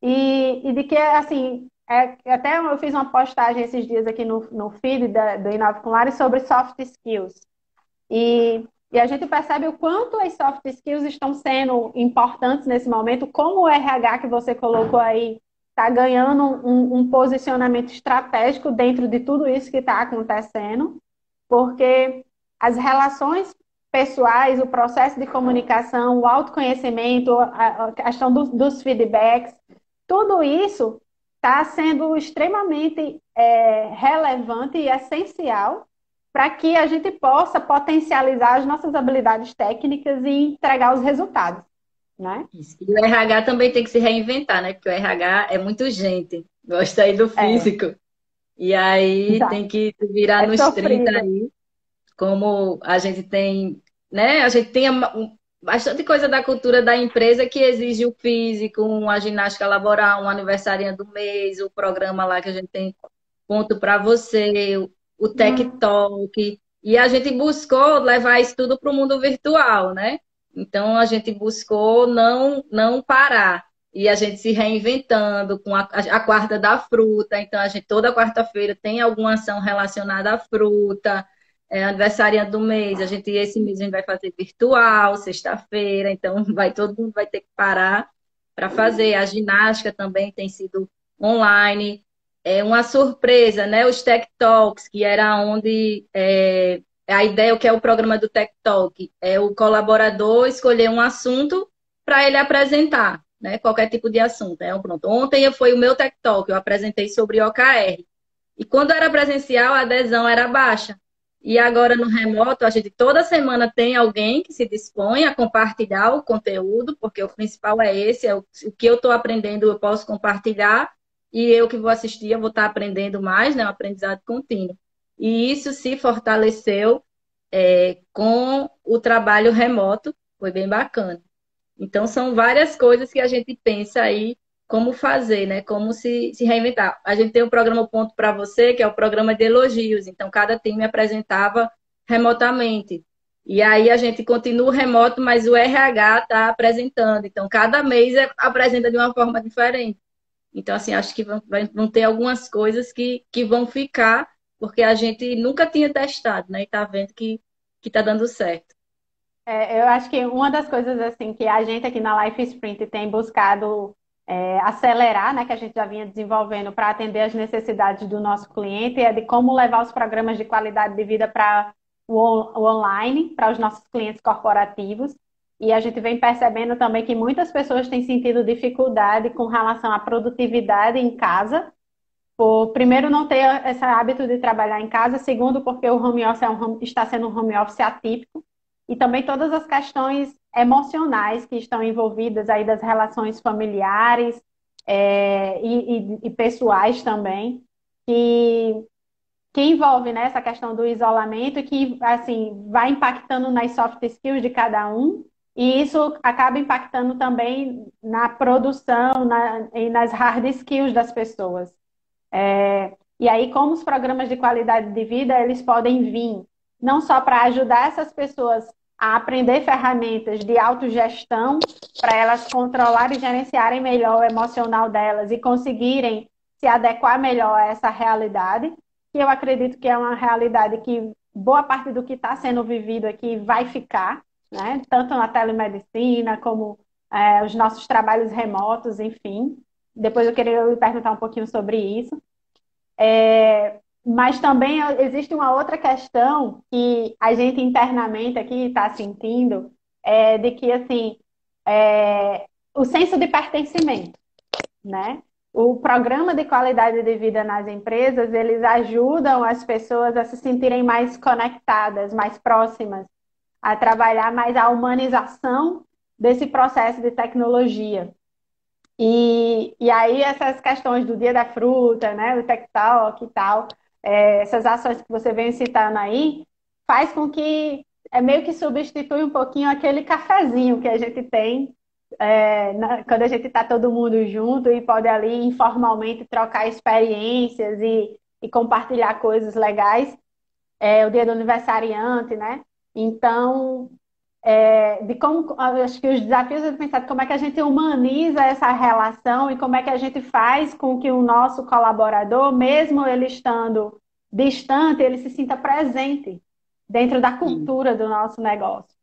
E, e de que, assim, é, até eu fiz uma postagem esses dias aqui no, no feed da, do Inove com Lares sobre soft skills. E, e a gente percebe o quanto as soft skills estão sendo importantes nesse momento, como o RH que você colocou aí está ganhando um, um, posicionamento estratégico dentro de tudo isso que está acontecendo, porque as relações pessoais, o processo de comunicação, o autoconhecimento, a, a questão do, dos feedbacks, tudo isso está sendo extremamente é, relevante e essencial para que a gente possa potencializar as nossas habilidades técnicas e entregar os resultados. Né? E o RH também tem que se reinventar, né? Porque o RH é muito gente, gosta aí do é. físico. É. E aí Exato. tem que virar é nos sofrido. 30 aí, como a gente tem, né? A gente tem bastante coisa da cultura da empresa que exige o físico, uma ginástica laboral, um aniversário do mês, o programa lá que a gente tem ponto para você, o Tech uhum. Talk, e a gente buscou levar isso tudo para o mundo virtual, né? Então a gente buscou não não parar e a gente se reinventando com a, a quarta da fruta. Então a gente toda quarta-feira tem alguma ação relacionada à fruta. É aniversário do mês, a gente esse mês a gente vai fazer virtual, sexta-feira, então vai todo mundo vai ter que parar para fazer. A ginástica também tem sido online. É uma surpresa, né? Os Tech Talks, que era onde é, a ideia, o que é o programa do Tech Talk, é o colaborador escolher um assunto para ele apresentar, né? Qualquer tipo de assunto. É, pronto. Ontem foi o meu Tech Talk, eu apresentei sobre OKR. E quando era presencial, a adesão era baixa. E agora no remoto, a gente toda semana tem alguém que se dispõe a compartilhar o conteúdo, porque o principal é esse, é o, o que eu estou aprendendo, eu posso compartilhar, e eu que vou assistir, eu vou estar aprendendo mais, né? Um aprendizado contínuo. E isso se fortaleceu é, com o trabalho remoto, foi bem bacana. Então, são várias coisas que a gente pensa aí como fazer, né? Como se, se reinventar. A gente tem o programa Ponto para Você, que é o programa de elogios. Então, cada time apresentava remotamente. E aí a gente continua remoto, mas o RH está apresentando. Então, cada mês é, apresenta de uma forma diferente. Então, assim, acho que vão, vão ter algumas coisas que, que vão ficar, porque a gente nunca tinha testado, né? E está vendo que está dando certo. É, eu acho que uma das coisas assim que a gente aqui na Life Sprint tem buscado é, acelerar, né, que a gente já vinha desenvolvendo para atender as necessidades do nosso cliente, é de como levar os programas de qualidade de vida para o, o online, para os nossos clientes corporativos. E a gente vem percebendo também que muitas pessoas têm sentido dificuldade com relação à produtividade em casa, por, primeiro, não ter esse hábito de trabalhar em casa, segundo, porque o home office é um home, está sendo um home office atípico, e também todas as questões emocionais que estão envolvidas aí das relações familiares é, e, e, e, pessoais também, que, que envolve né, essa questão do isolamento que assim, vai impactando nas soft skills de cada um, e isso acaba impactando também na produção na, e nas hard skills das pessoas. É, e aí, como os programas de qualidade de vida, eles podem vir não só para ajudar essas pessoas a aprender ferramentas de autogestão, para elas controlarem e gerenciarem melhor o emocional delas e conseguirem se adequar melhor a essa realidade, que eu acredito que é uma realidade que boa parte do que está sendo vivido aqui vai ficar, né? tanto na telemedicina como é, os nossos trabalhos remotos, enfim. Depois eu queria lhe perguntar um pouquinho sobre isso. É, mas também existe uma outra questão que a gente internamente aqui está sentindo, é, de que assim é, o senso de pertencimento, né? O programa de qualidade de vida nas empresas, eles ajudam as pessoas a se sentirem mais conectadas, mais próximas, a trabalhar mais a humanização desse processo de tecnologia. E, e aí essas questões do dia da fruta, né, do tech talk e tal, é, essas ações que você vem citando aí, faz com que é meio que substitui um pouquinho aquele cafezinho que a gente tem é, na, quando a gente está todo mundo junto e pode ali informalmente trocar experiências e, e compartilhar coisas legais. É, o dia do aniversariante, né? Então, é, de como acho que os desafios é pensar como é que a gente humaniza essa relação e como é que a gente faz com que o nosso colaborador, mesmo ele estando distante, ele se sinta presente dentro da cultura Sim. do nosso negócio.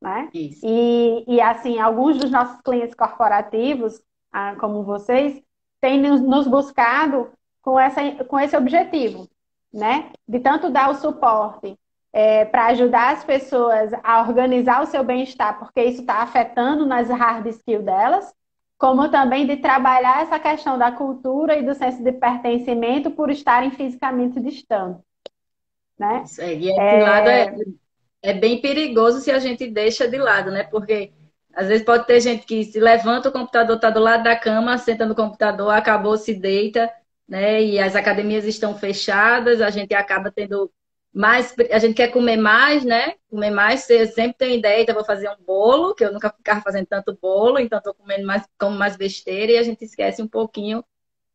Né? E, e assim, alguns dos nossos clientes corporativos, ah, como vocês, têm nos buscado com, essa, com esse objetivo, né? De tanto dar o suporte é, para ajudar as pessoas a organizar o seu bem-estar, porque isso está afetando nas hard skills delas, como também de trabalhar essa questão da cultura e do senso de pertencimento por estarem fisicamente distantes. Né? Aí, e esse é... lado é, é bem perigoso se a gente deixa de lado, né? Porque às vezes pode ter gente que se levanta, o computador está do lado da cama, senta no computador, acabou, se deita, né? E as academias estão fechadas, a gente acaba tendo mas a gente quer comer mais, né? Comer mais, sempre tenho ideia, então vou fazer um bolo, que eu nunca ficava fazendo tanto bolo, então estou comendo mais, como mais besteira e a gente esquece um pouquinho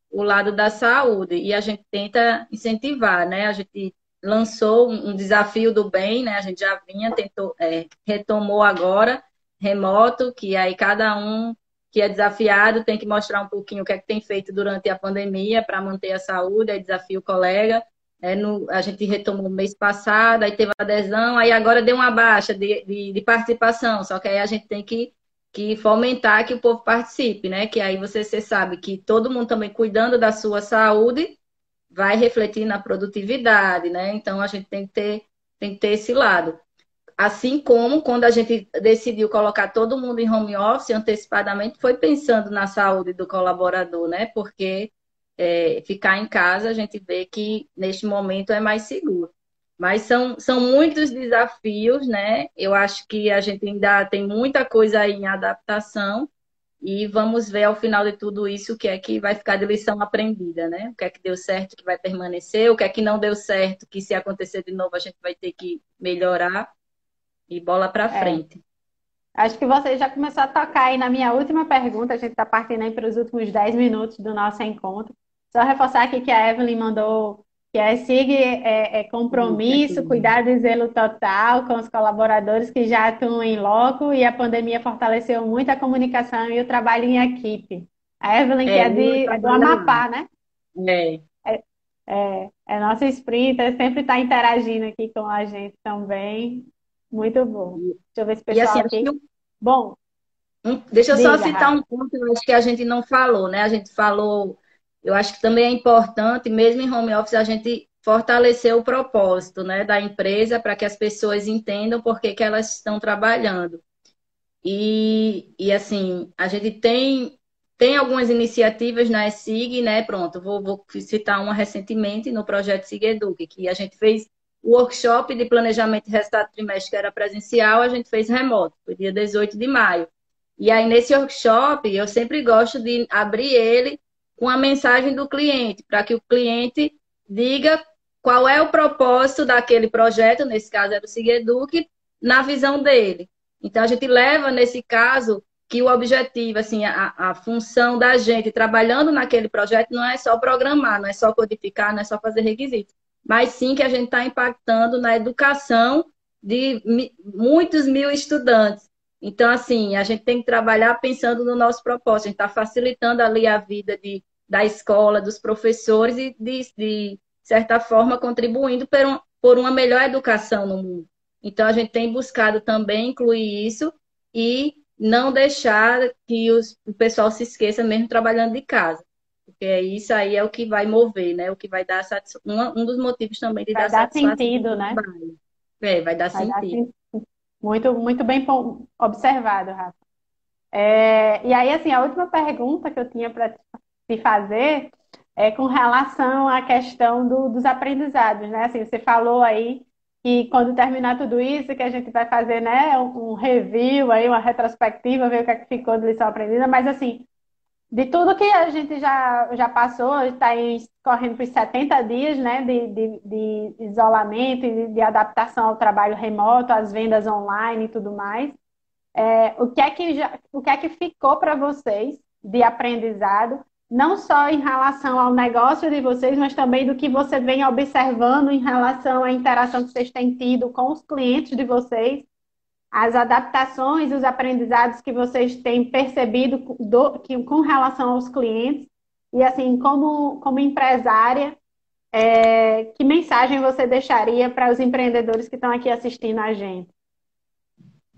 o lado da saúde e a gente tenta incentivar, né? A gente lançou um desafio do bem, né? A gente já vinha, tentou, é, retomou agora, remoto, que aí cada um que é desafiado tem que mostrar um pouquinho o que é que tem feito durante a pandemia para manter a saúde, aí desafio o colega. É, no, a gente retomou no mês passado, aí teve adesão, aí agora deu uma baixa de, de, de participação, só que aí a gente tem que que fomentar que o povo participe, né? Que aí você, você sabe que todo mundo também cuidando da sua saúde vai refletir na produtividade, né? Então a gente tem que ter, tem que ter esse lado. Assim como quando a gente decidiu colocar todo mundo em home office antecipadamente, foi pensando na saúde do colaborador, né? Porque é, ficar em casa a gente vê que neste momento é mais seguro. Mas são, são muitos desafios, né? Eu acho que a gente ainda tem muita coisa aí em adaptação e vamos ver ao final de tudo isso o que é que vai ficar de lição aprendida, né? O que é que deu certo que vai permanecer, o que é que não deu certo que se acontecer de novo a gente vai ter que melhorar e bola para é. frente. Acho que você já começou a tocar aí na minha última pergunta, a gente está partindo aí para os últimos 10 minutos do nosso encontro. Só reforçar aqui que a Evelyn mandou que a SIG é, é compromisso, cuidado e zelo total com os colaboradores que já atuam em loco e a pandemia fortaleceu muito a comunicação e o trabalho em equipe. A Evelyn, é, que é, de, é do Amapá, né? É. É, é, é nossa sprinter, sempre está interagindo aqui com a gente também. Muito bom. Deixa eu ver se o pessoal assim, aqui... Eu... Bom, Deixa eu Diga, só citar um ponto que a gente não falou, né? A gente falou eu acho que também é importante, mesmo em home office, a gente fortalecer o propósito né, da empresa para que as pessoas entendam por que, que elas estão trabalhando. E, e assim, a gente tem, tem algumas iniciativas na SIG, né? Pronto, vou, vou citar uma recentemente no projeto SIG Eduque, que a gente fez o workshop de planejamento de resultado trimestre, que era presencial, a gente fez remoto, foi dia 18 de maio. E aí, nesse workshop, eu sempre gosto de abrir ele com a mensagem do cliente, para que o cliente diga qual é o propósito daquele projeto, nesse caso era o Sigueduc, na visão dele. Então, a gente leva, nesse caso, que o objetivo, assim, a, a função da gente trabalhando naquele projeto não é só programar, não é só codificar, não é só fazer requisitos, mas sim que a gente está impactando na educação de muitos mil estudantes. Então, assim, a gente tem que trabalhar pensando no nosso propósito, a gente está facilitando ali a vida de da escola, dos professores e, de, de certa forma, contribuindo por, um, por uma melhor educação no mundo. Então, a gente tem buscado também incluir isso e não deixar que os, o pessoal se esqueça mesmo trabalhando de casa. Porque isso aí é o que vai mover, né? O que vai dar satisfação. Um, dos motivos também de vai dar, dar sentido, né? É, vai dar vai sentido. Dar. Muito, muito bem observado, Rafa. É, e aí, assim, a última pergunta que eu tinha para se fazer é com relação à questão do, dos aprendizados, né? Assim, você falou aí que quando terminar tudo isso, que a gente vai fazer, né, um, review aí, uma retrospectiva, ver o que, é que ficou de lição aprendida, mas assim, de tudo que a gente já, já passou, está correndo por 70 dias né, de, de, de isolamento e de, de, adaptação ao trabalho remoto, às vendas online e tudo mais. É, o, que é que já, o que é que ficou para vocês de aprendizado não só em relação ao negócio de vocês, mas também do que você vem observando em relação à interação que vocês têm tido com os clientes de vocês, as adaptações, os aprendizados que vocês têm percebido do, que, com relação aos clientes. E assim, como, como empresária, é, que mensagem você deixaria para os empreendedores que estão aqui assistindo a gente?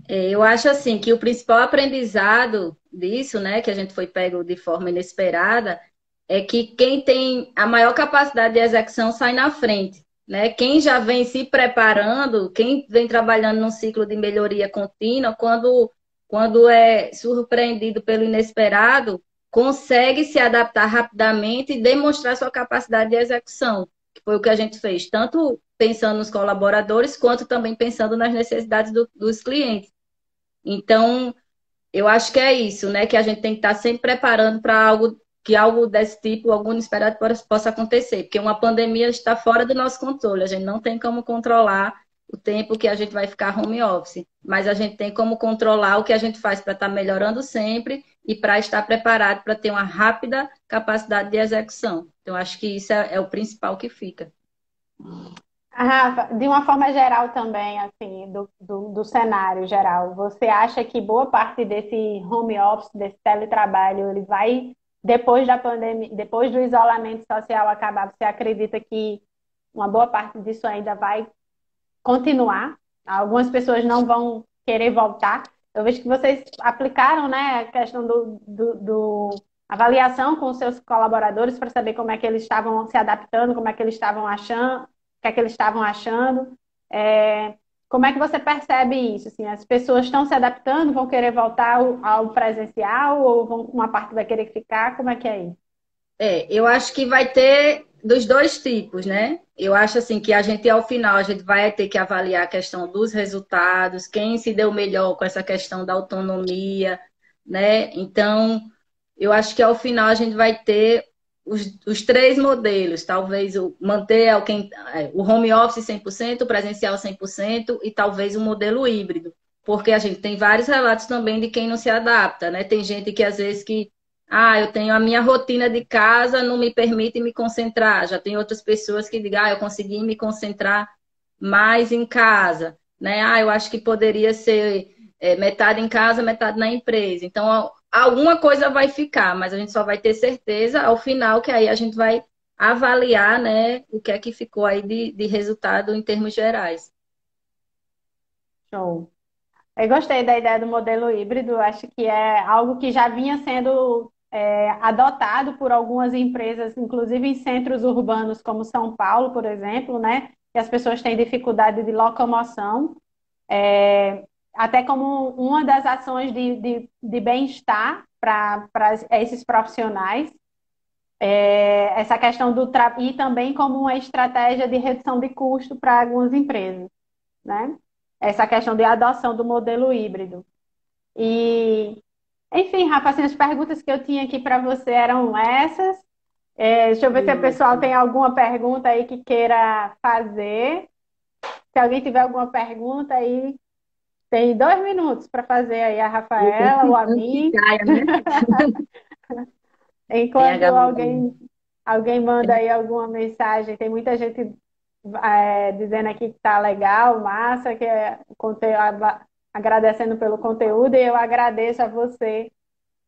É, eu acho assim que o principal aprendizado disso, né, que a gente foi pego de forma inesperada, é que quem tem a maior capacidade de execução sai na frente, né? Quem já vem se preparando, quem vem trabalhando num ciclo de melhoria contínua, quando quando é surpreendido pelo inesperado, consegue se adaptar rapidamente e demonstrar sua capacidade de execução, que foi o que a gente fez, tanto pensando nos colaboradores, quanto também pensando nas necessidades do, dos clientes. Então, eu acho que é isso, né? Que a gente tem que estar sempre preparando para algo que algo desse tipo, algum inesperado possa acontecer, porque uma pandemia está fora do nosso controle, a gente não tem como controlar o tempo que a gente vai ficar home office, mas a gente tem como controlar o que a gente faz para estar melhorando sempre e para estar preparado para ter uma rápida capacidade de execução. Então, acho que isso é, é o principal que fica. Rafa, de uma forma geral também, assim, do, do, do, cenário geral, você acha que boa parte desse home office, desse teletrabalho, ele vai, depois da pandemia, depois do isolamento social acabar, você acredita que uma boa parte disso ainda vai continuar? Algumas pessoas não vão querer voltar. Eu vejo que vocês aplicaram, né, a questão do, do, do avaliação com seus colaboradores para saber como é que eles estavam se adaptando, como é que eles estavam achando, que é que eles estavam achando. É, como é que você percebe isso? Assim, as pessoas estão se adaptando, vão querer voltar ao, presencial ou vão, uma parte vai querer ficar? Como é que é isso? É, eu acho que vai ter dos dois tipos, né? Eu acho assim que a gente ao final a gente vai ter que avaliar a questão dos resultados, quem se deu melhor com essa questão da autonomia, né? Então, eu acho que ao final a gente vai ter os, os três modelos, talvez o manter quem, é, o home office 100%, o presencial 100% e talvez o um modelo híbrido. Porque a gente tem vários relatos também de quem não se adapta, né? Tem gente que às vezes que ah, eu tenho a minha rotina de casa, não me permite me concentrar. Já tem outras pessoas que digam, ah, eu consegui me concentrar mais em casa, né? Ah, eu acho que poderia ser é, metade em casa, metade na empresa. Então, alguma coisa vai ficar, mas a gente só vai ter certeza ao final que aí a gente vai avaliar, né, o que é que ficou aí de, de resultado em termos gerais. Show. Eu gostei da ideia do modelo híbrido, acho que é algo que já vinha sendo é, adotado por algumas empresas, inclusive em centros urbanos como São Paulo, por exemplo, né, que as pessoas têm dificuldade de locomoção. É, até como uma das ações de, de, de bem-estar para esses profissionais. É, essa questão do tra... e também como uma estratégia de redução de custo para algumas empresas, né? Essa questão de adoção do modelo híbrido. E, enfim, Rafa, assim, as perguntas que eu tinha aqui para você eram essas. É, deixa eu ver se o pessoal tem alguma pergunta aí que queira fazer. Se alguém tiver alguma pergunta aí, tem dois minutos para fazer aí a Rafaela ou a mim. Enquanto alguém, alguém manda aí alguma mensagem, tem muita gente é, dizendo aqui que tá legal, massa, que é agradecendo pelo conteúdo, e eu agradeço a você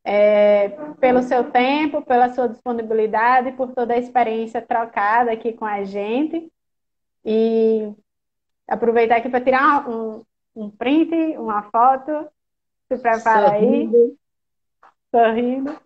é, pelo seu tempo, pela sua disponibilidade, por toda a experiência trocada aqui com a gente. E aproveitar aqui para tirar um, um print, uma foto. Se prepara Sorrindo. aí. Sorrindo.